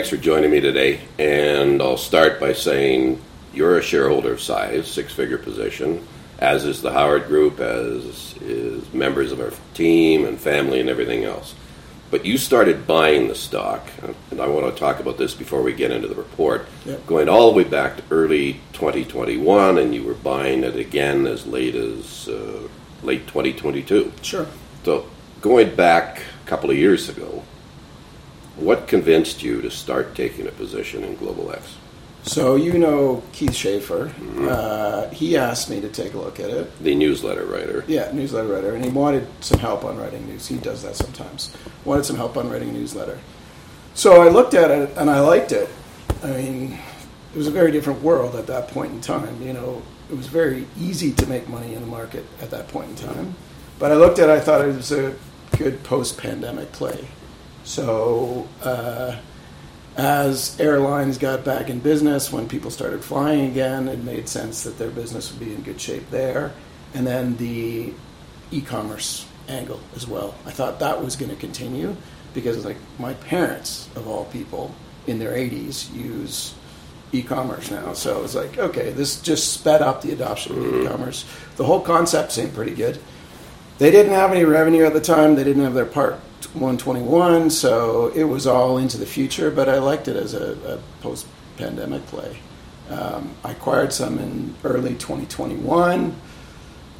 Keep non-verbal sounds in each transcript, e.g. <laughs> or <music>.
thanks for joining me today. And I'll start by saying you're a shareholder of size, six figure position, as is the Howard Group, as is members of our team and family and everything else. But you started buying the stock, and I want to talk about this before we get into the report. Yep. Going all the way back to early 2021, and you were buying it again as late as uh, late 2022. Sure. So, going back a couple of years ago, what convinced you to start taking a position in Global X? So you know Keith Schaefer. Uh, he asked me to take a look at it. The newsletter writer. Yeah, newsletter writer, and he wanted some help on writing news. He does that sometimes. Wanted some help on writing a newsletter. So I looked at it and I liked it. I mean, it was a very different world at that point in time. You know, it was very easy to make money in the market at that point in time. But I looked at it, I thought it was a good post-pandemic play. So. Uh, as airlines got back in business, when people started flying again, it made sense that their business would be in good shape there. And then the e commerce angle as well. I thought that was going to continue because, like, my parents, of all people, in their 80s, use e commerce now. So it was like, okay, this just sped up the adoption of e commerce. The whole concept seemed pretty good. They didn't have any revenue at the time, they didn't have their part 121, so it was all into the future, but I liked it as a, a post pandemic play. Um, I acquired some in early 2021.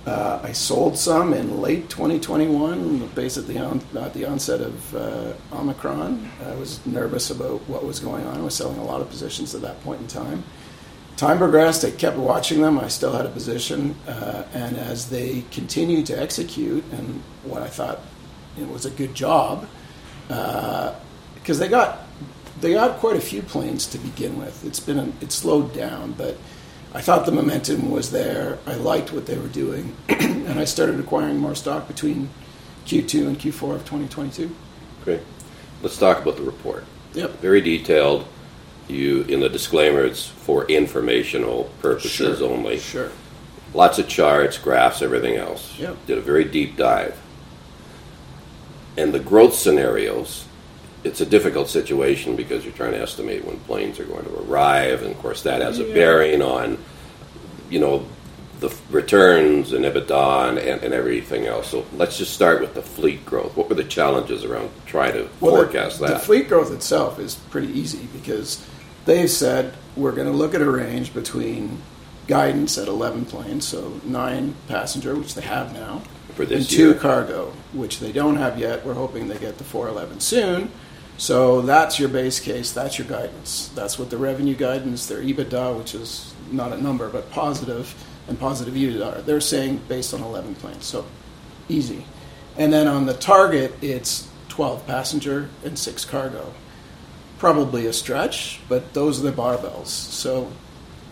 Uh, I sold some in late 2021, basically on, at the onset of uh, Omicron. I was nervous about what was going on. I was selling a lot of positions at that point in time. Time progressed, I kept watching them. I still had a position, uh, and as they continued to execute, and what I thought it was a good job uh, because they got they got quite a few planes to begin with. It's been a, it slowed down, but I thought the momentum was there. I liked what they were doing, <clears throat> and I started acquiring more stock between Q2 and Q4 of 2022. Okay. Let's talk about the report. Yep. Very detailed. You in the disclaimer, it's for informational purposes Sure. only. Sure. Lots of charts, graphs, everything else. Yep. Did a very deep dive. And the growth scenarios, it's a difficult situation because you're trying to estimate when planes are going to arrive, and of course that has a Yeah. bearing on, you know, the returns and EBITDA and, and, and everything else. So let's just start with the fleet growth. What were the challenges around trying to Well, forecast the, that? The fleet growth itself is pretty easy because they've said we're going to look at a range between guidance at 11 planes, so nine passenger, which they have now, For this and two cargo, which they don't have yet. We're hoping they get the 411 soon. So that's your base case. That's your guidance. That's what the revenue guidance, their EBITDA, which is not a number but positive, and positive EBITDA. are. They're saying based on 11 planes. So easy. And then on the target, it's 12 passenger and six cargo. Probably a stretch, but those are the barbells. So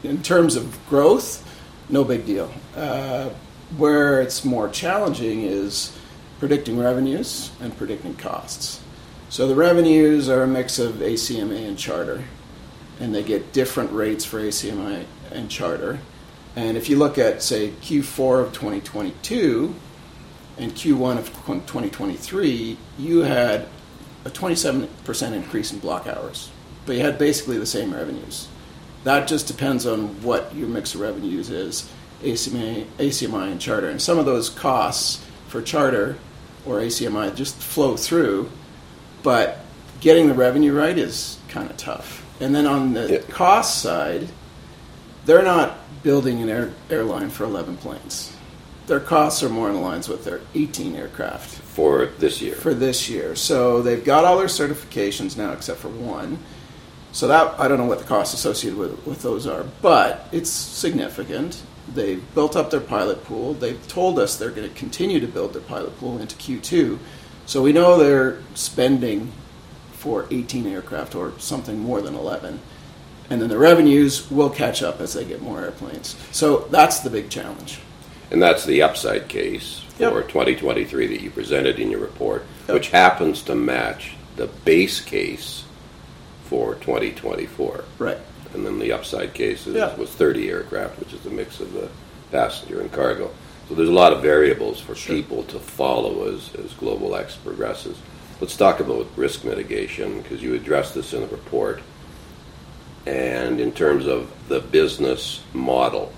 in terms of growth, no big deal. Uh, where it's more challenging is predicting revenues and predicting costs. So the revenues are a mix of ACMI and charter, and they get different rates for ACMI and charter. And if you look at, say, Q4 of 2022 and Q1 of 2023, you had a 27% increase in block hours, but you had basically the same revenues. That just depends on what your mix of revenues is, ACMI, ACMI and charter. And some of those costs for charter or ACMI just flow through, but getting the revenue right is kind of tough. And then on the Yeah. cost side, they're not building an air, airline for 11 planes. Their costs are more in lines with their 18 aircraft for this year. for this year. So they've got all their certifications now, except for one. So that I don't know what the costs associated with, with those are, but it's significant. They've built up their pilot pool. They've told us they're going to continue to build their pilot pool into Q2. So we know they're spending for 18 aircraft or something more than 11. And then the revenues will catch up as they get more airplanes. So that's the big challenge. And that's the upside case for Yep. 2023 that you presented in your report, Yep. which happens to match the base case for 2024. Right. And then the upside case is, Yeah. was 30 aircraft, which is a mix of the passenger and cargo. So there's a lot of variables for Sure. people to follow as, as Global X progresses. let's talk about risk mitigation because you addressed this in the report. And in terms of the business model,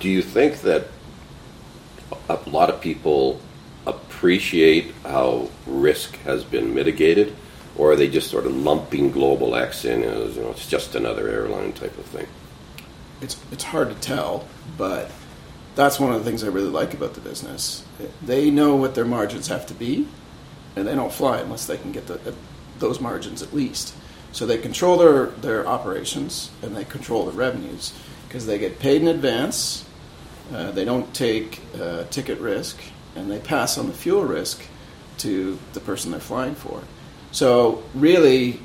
do you think that a lot of people appreciate how risk has been mitigated, or are they just sort of lumping Global X in as you know it's just another airline type of thing? It's it's hard to tell, but that's one of the things I really like about the business. They know what their margins have to be, and they don't fly unless they can get the, those margins at least. So they control their, their operations and they control the revenues because they get paid in advance. Uh, they don't take uh, ticket risk and they pass on the fuel risk to the person they're flying for. So really,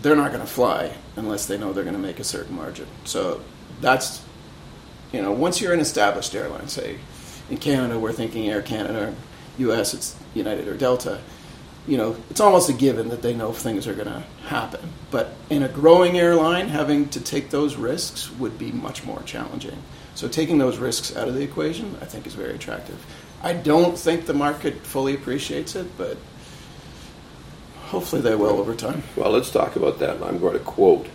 they're not going to fly unless they know they're going to make a certain margin. So that's, you know, once you're an established airline, say in Canada, we're thinking Air Canada, US, it's United or Delta you know, it's almost a given that they know things are going to happen. But in a growing airline, having to take those risks would be much more challenging. So taking those risks out of the equation, I think, is very attractive. I don't think the market fully appreciates it, but hopefully they will over time. Well, let's talk about that. I'm going to quote.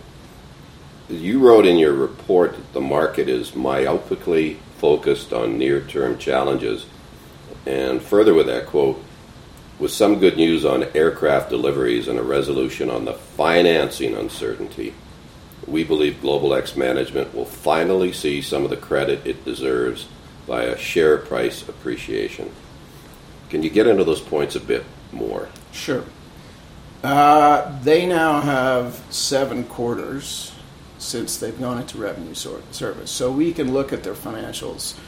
You wrote in your report that the market is myopically focused on near term challenges. And further with that quote, with some good news on aircraft deliveries and a resolution on the financing uncertainty, we believe Global X management will finally see some of the credit it deserves by a share price appreciation. Can you get into those points a bit more? Sure. Uh, they now have seven quarters since they've gone into revenue service. So we can look at their financials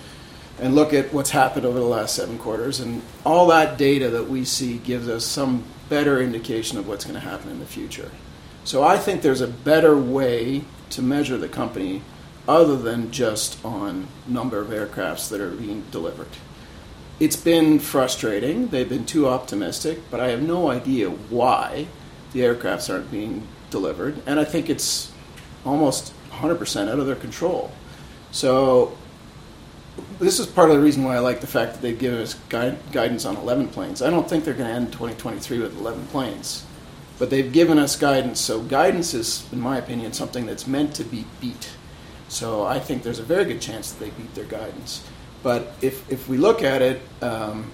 and look at what's happened over the last seven quarters. And all that data that we see gives us some better indication of what's going to happen in the future. So I think there's a better way to measure the company other than just on number of aircrafts that are being delivered. It's been frustrating. They've been too optimistic, but I have no idea why the aircrafts aren't being delivered. And I think it's almost 100% out of their control. So this is part of the reason why I like the fact that they've given us guide, guidance on 11 planes. I don't think they're going to end 2023 with 11 planes, but they've given us guidance. So guidance is, in my opinion, something that's meant to be beat. So I think there's a very good chance that they beat their guidance. But if if we look at it, um,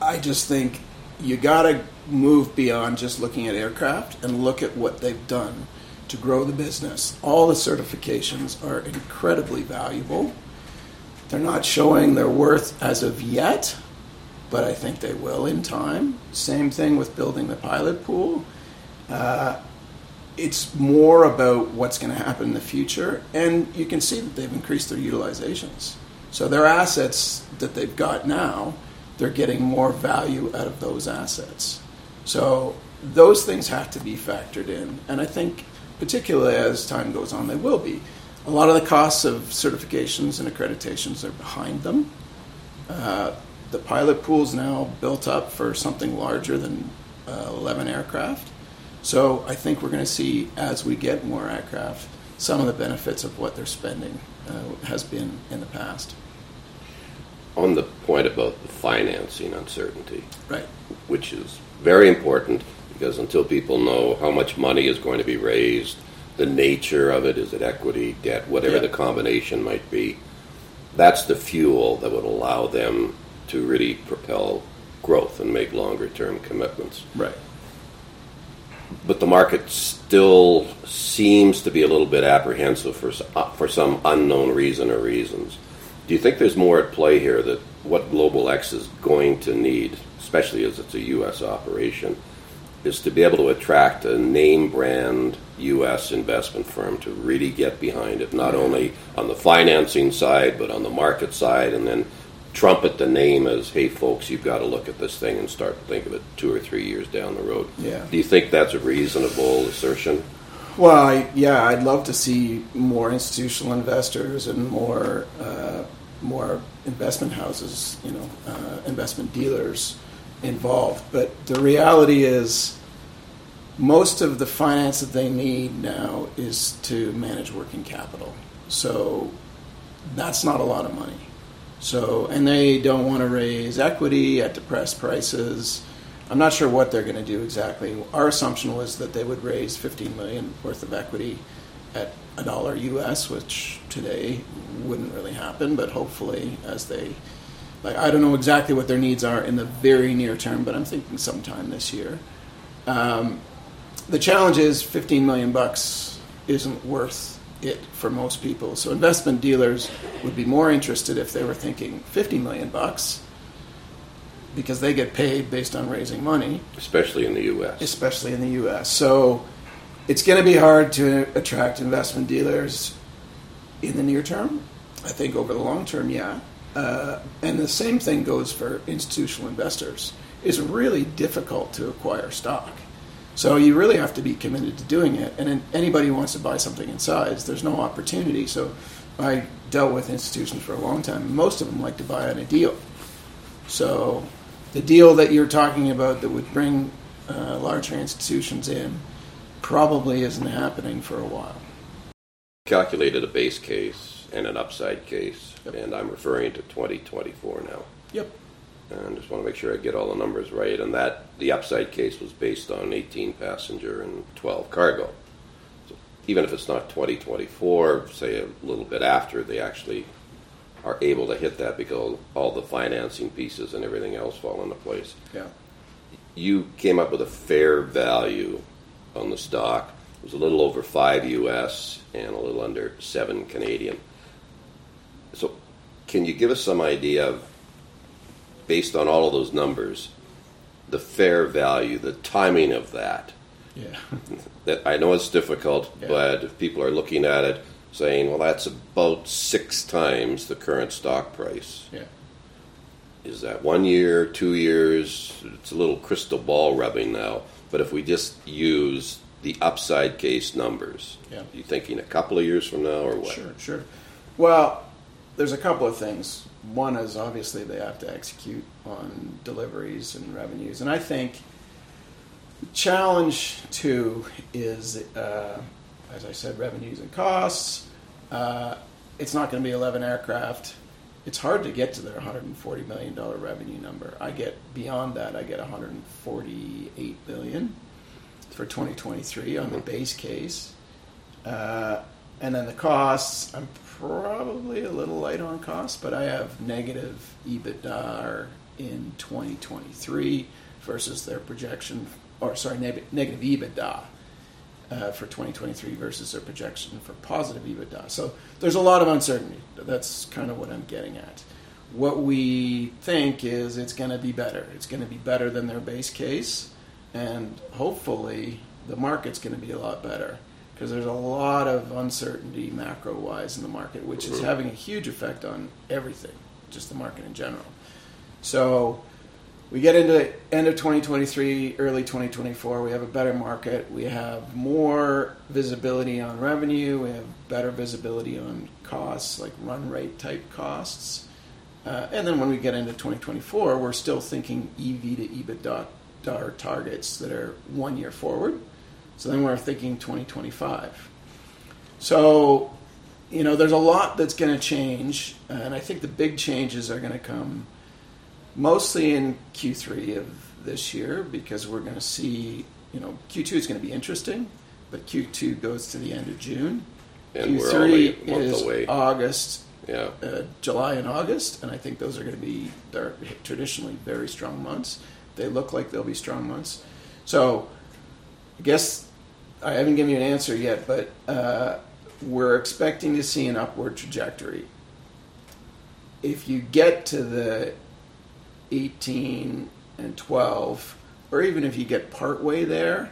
I just think you got to move beyond just looking at aircraft and look at what they've done to grow the business. All the certifications are incredibly valuable they're not showing their worth as of yet, but I think they will in time. Same thing with building the pilot pool. Uh, it's more about what's going to happen in the future, and you can see that they've increased their utilizations. So their assets that they've got now, they're getting more value out of those assets. So those things have to be factored in, and I think particularly as time goes on, they will be. A lot of the costs of certifications and accreditations are behind them. Uh, the pilot pool is now built up for something larger than uh, 11 aircraft. So I think we're going to see, as we get more aircraft, some of the benefits of what they're spending uh, has been in the past. On the point about the financing uncertainty, right, which is very important because until people know how much money is going to be raised the nature of it. Is it equity, debt, whatever yeah. the combination might be? That's the fuel that would allow them to really propel growth and make longer term commitments. Right. But the market still seems to be a little bit apprehensive for uh, for some unknown reason or reasons. Do you think there's more at play here that what Global X is going to need, especially as it's a U.S. operation, is to be able to attract a name brand U.S. investment firm to really get behind it, not only on the financing side, but on the market side, and then trumpet the name as, hey, folks, you've got to look at this thing and start to think of it two or three years down the road. Yeah. Do you think that's a reasonable assertion? Well, I, yeah, I'd love to see more institutional investors and more uh, more investment houses, you know, uh, investment dealers involved. But the reality is, most of the finance that they need now is to manage working capital. So that's not a lot of money. So and they don't want to raise equity at depressed prices. I'm not sure what they're going to do exactly. Our assumption was that they would raise 15 million worth of equity at a dollar US, which today wouldn't really happen, but hopefully as they like I don't know exactly what their needs are in the very near term, but I'm thinking sometime this year. Um, the challenge is 15 million bucks isn't worth it for most people. So investment dealers would be more interested if they were thinking 50 million bucks because they get paid based on raising money, especially in the U.S. Especially in the U.S. So it's going to be hard to attract investment dealers in the near term. I think over the long term, yeah. Uh, and the same thing goes for institutional investors. It's really difficult to acquire stock. So you really have to be committed to doing it. And anybody who wants to buy something in size, there's no opportunity. So I dealt with institutions for a long time. Most of them like to buy on a deal. So the deal that you're talking about that would bring uh, larger institutions in probably isn't happening for a while. Calculated a base case and an upside case, yep. and I'm referring to 2024 now. Yep. And just want to make sure I get all the numbers right. And that the upside case was based on 18 passenger and 12 cargo. So even if it's not 2024, say a little bit after they actually are able to hit that because all the financing pieces and everything else fall into place. Yeah. You came up with a fair value on the stock. It was a little over five US and a little under seven Canadian. So, can you give us some idea of, based on all of those numbers, the fair value, the timing of that? Yeah. <laughs> that I know it's difficult, yeah. but if people are looking at it, saying, well, that's about six times the current stock price. Yeah. Is that one year, two years? It's a little crystal ball rubbing now. But if we just use the upside case numbers, yeah. you thinking a couple of years from now or what? Sure, sure. Well, there's a couple of things. One is obviously they have to execute on deliveries and revenues, and I think challenge two is uh, as I said, revenues and costs. Uh, it's not going to be 11 aircraft. It's hard to get to their 140 million dollar revenue number. I get beyond that. I get 148 billion for 2023 on the base case, uh, and then the costs. I'm probably a little light on costs, but I have negative EBITDA in 2023 versus their projection, or sorry, neg- negative EBITDA uh, for 2023 versus their projection for positive EBITDA. So there's a lot of uncertainty. That's kind of what I'm getting at. What we think is it's going to be better. It's going to be better than their base case, and hopefully the market's going to be a lot better because there's a lot of uncertainty macro wise in the market, which is having a huge effect on everything, just the market in general. So we get into end of 2023, early 2024. We have a better market. We have more visibility on revenue. We have better visibility on costs, like run rate type costs. Uh, and then when we get into 2024, we're still thinking EV to EBITDA targets that are one year forward. So then we're thinking 2025. So, you know, there's a lot that's going to change, and I think the big changes are going to come mostly in Q3 of this year because we're going to see, you know, Q2 is going to be interesting, but Q2 goes to the end of June. And Q3 is away. August, yeah. Uh, July and August, and I think those are going to be they're traditionally very strong months. They look like they'll be strong months. So, I guess I haven't given you an answer yet, but uh, we're expecting to see an upward trajectory. If you get to the 18 and 12, or even if you get partway there,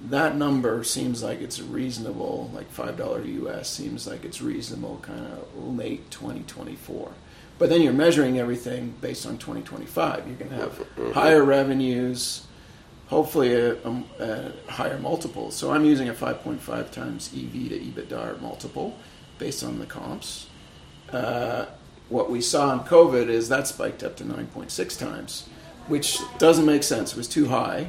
that number seems like it's reasonable, like $5 US seems like it's reasonable kind of late 2024. But then you're measuring everything based on 2025. You're going to have mm-hmm. higher revenues, hopefully a, a, a, higher multiple. So I'm using a 5.5 times EV to EBITDA multiple based on the comps. Uh, what we saw in COVID is that spiked up to 9.6 times, which doesn't make sense. It was too high.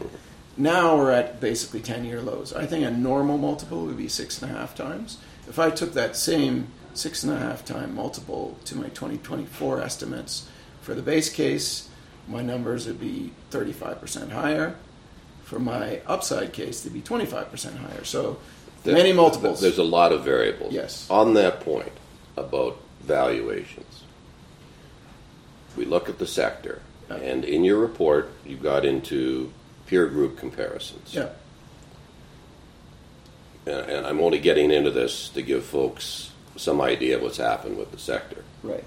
Now we're at basically 10 year lows. I think a normal multiple would be six and a half times. If I took that same six and a half time multiple to my 2024 estimates for the base case, my numbers would be 35% higher. For my upside case, they'd be 25% higher. So There- many multiples. There's a lot of variables. Yes. On that point about valuations, we look at the sector, Yeah. and in your report, you got into peer group comparisons. yeah, And, and I'm only getting into this to give folks some idea of what's happened with the sector. right.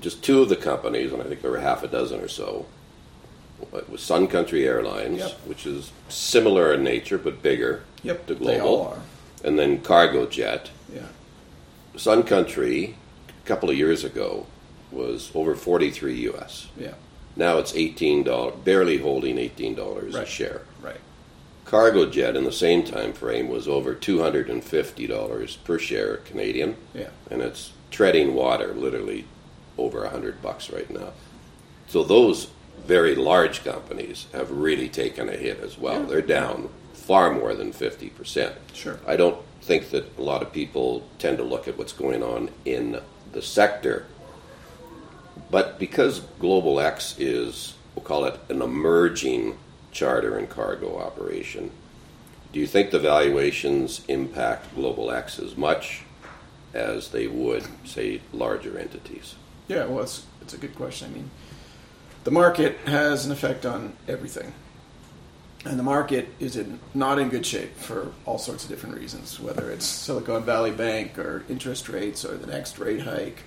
Just two of the companies, and I think there were half a dozen or so, it was Sun Country Airlines, Yep. which is similar in nature but bigger Yep, to global, and then Cargojet. Yeah, Sun Country, a couple of years ago, was over 43 US. yeah, Now it's $18, barely holding $18 a share. right. Cargojet in the same time frame was over $250 per share Canadian, Yeah, and it's treading water, literally over 100 bucks right now. So those very large companies have really taken a hit as well. Yeah. They're down far more than 50%. Sure. I don't think that a lot of people tend to look at what's going on in the sector. But because Global X is, we'll call it an emerging charter and cargo operation, do you think the valuations impact Global X as much as they would, say, larger entities? Yeah, well, it's, it's a good question. I mean, the market has an effect on everything. And the market is in, not in good shape for all sorts of different reasons, whether it's Silicon Valley Bank or interest rates or the next rate hike,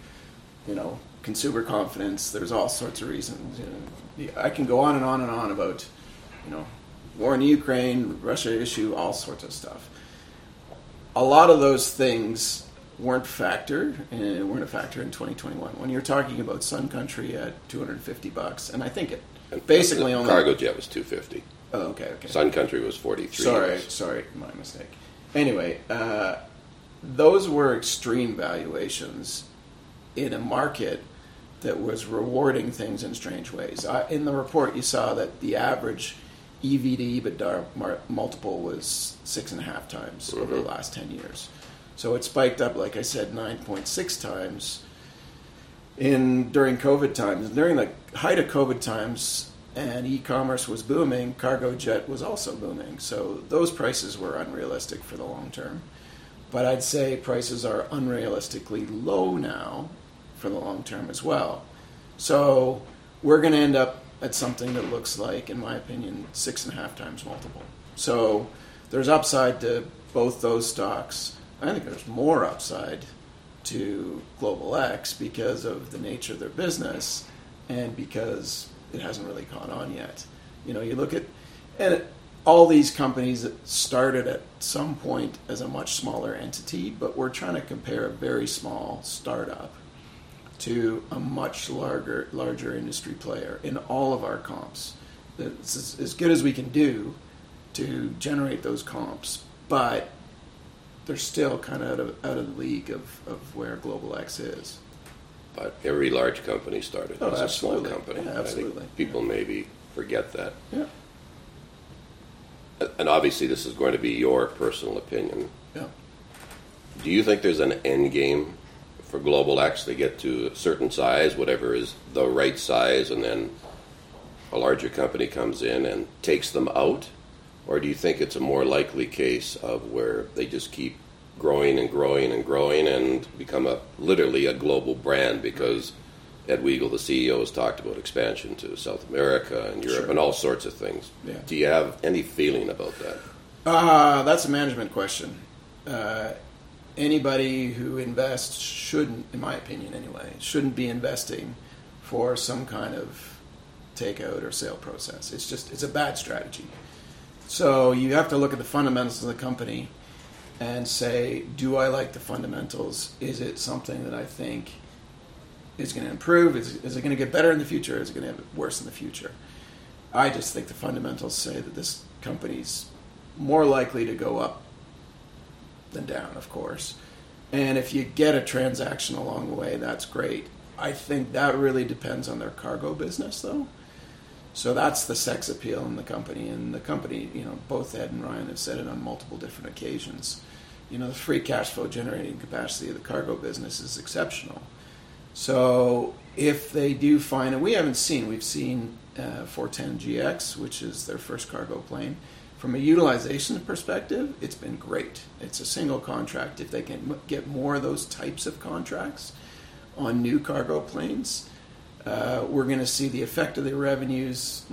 you know, consumer confidence. There's all sorts of reasons. You know, I can go on and on and on about, you know, war in Ukraine, Russia issue, all sorts of stuff. A lot of those things weren't factored and weren't a factor in 2021 when you're talking about Sun Country at 250 bucks, and I think it basically the only. Cargojet was 250. Oh, okay, okay. Sun Country was 43. Sorry, US. sorry, my mistake. Anyway, uh, those were extreme valuations in a market that was rewarding things in strange ways. I, in the report, you saw that the average EV to EBITDA multiple was six and a half times over the last 10 years. So it spiked up, like I said, 9.6 times in during COVID times. During the height of COVID times, and e-commerce was booming, Cargojet was also booming. So those prices were unrealistic for the long term. But I'd say prices are unrealistically low now for the long term as well. So we're going to end up at something that looks like, in my opinion, six and a half times multiple. So there's upside to both those stocks. I think there's more upside to Global X because of the nature of their business and because it hasn't really caught on yet. You know, you look at and all these companies that started at some point as a much smaller entity, but we're trying to compare a very small startup to a much larger larger industry player in all of our comps. It's as- as good as we can do to generate those comps, but they're still kind of out of, out of the league of, of where Global X is. But every large company started Oh, as a small company. Yeah, absolutely. people maybe forget that. Yeah, And obviously, this is going to be your personal opinion. yeah. Do you think there's an end game for Global X to get to a certain size, whatever is the right size, and then a larger company comes in and takes them out? Or do you think it's a more likely case of where they just keep growing and growing and growing and become a literally a global brand because Ed Wegel, the CEO, has talked about expansion to South America and Europe Sure. and all sorts of things. Yeah. Do you have any feeling about that? Uh, that's a management question. Uh, anybody who invests shouldn't, in my opinion anyway, shouldn't be investing for some kind of takeout or sale process. It's just it's a bad strategy. So you have to look at the fundamentals of the company and say, do I like the fundamentals? Is it something that I think is going to improve? Is, is it going to get better in the future? Is it going to get worse in the future? I just think the fundamentals say that this company's more likely to go up than down, of course. And if you get a transaction along the way, that's great. I think that really depends on their cargo business, though. So that's the sex appeal in the company. And the company, you know, both Ed and Ryan have said it on multiple different occasions. You know, the free cash flow generating capacity of the cargo business is exceptional. So if they do find, and we haven't seen, we've seen uh, 410GX, which is their first cargo plane. From a utilization perspective, it's been great. It's a single contract. If they can get more of those types of contracts on new cargo planes, uh, we're going to see the effect of the revenues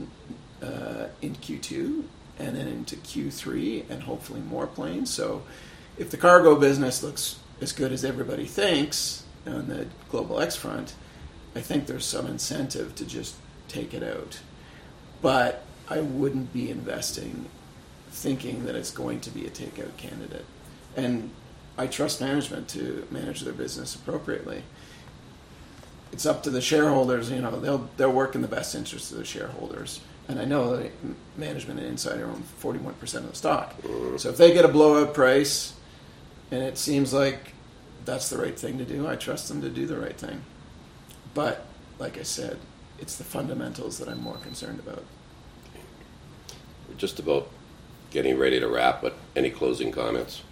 uh, in Q2 and then into Q3 and hopefully more planes. So if the cargo business looks as good as everybody thinks on the Global X front, I think there's some incentive to just take it out. But I wouldn't be investing thinking that it's going to be a takeout candidate. And I trust management to manage their business appropriately. It's up to the shareholders, you know, they'll they'll work in the best interest of the shareholders. And I know that management and insider own 41% of the stock. So if they get a blowout price and it seems like that's the right thing to do, I trust them to do the right thing. But like I said, it's the fundamentals that I'm more concerned about. We're just about getting ready to wrap, but any closing comments?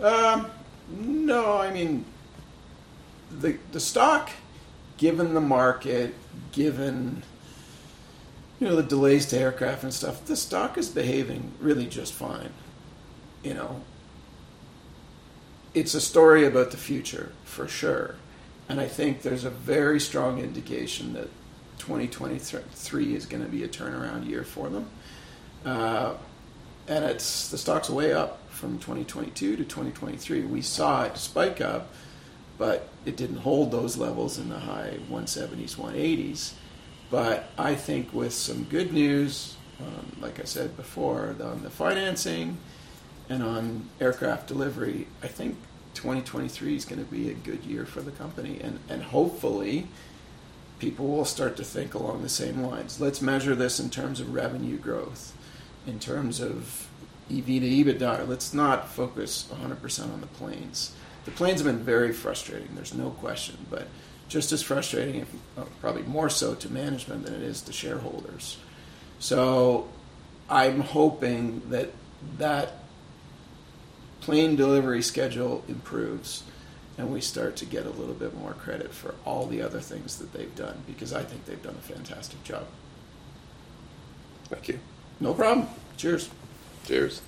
Um, no, I mean, the the stock, given the market, given you know the delays to aircraft and stuff, the stock is behaving really just fine. You know, it's a story about the future for sure, and I think there's a very strong indication that 2023 is going to be a turnaround year for them. Uh, and it's the stock's way up from 2022 to 2023. We saw it spike up, but it didn't hold those levels in the high 170s, 180s. But I think with some good news, um, like I said before, on the financing and on aircraft delivery, I think 2023 is going to be a good year for the company, and and hopefully. People will start to think along the same lines. Let's measure this in terms of revenue growth in terms of EV to EBITDA, let's not focus 100% on the planes. The planes have been very frustrating, there's no question, but just as frustrating, uh, probably more so to management than it is to shareholders. So I'm hoping that that plane delivery schedule improves and we start to get a little bit more credit for all the other things that they've done because I think they've done a fantastic job. Thank you. No problem. Cheers. Cheers.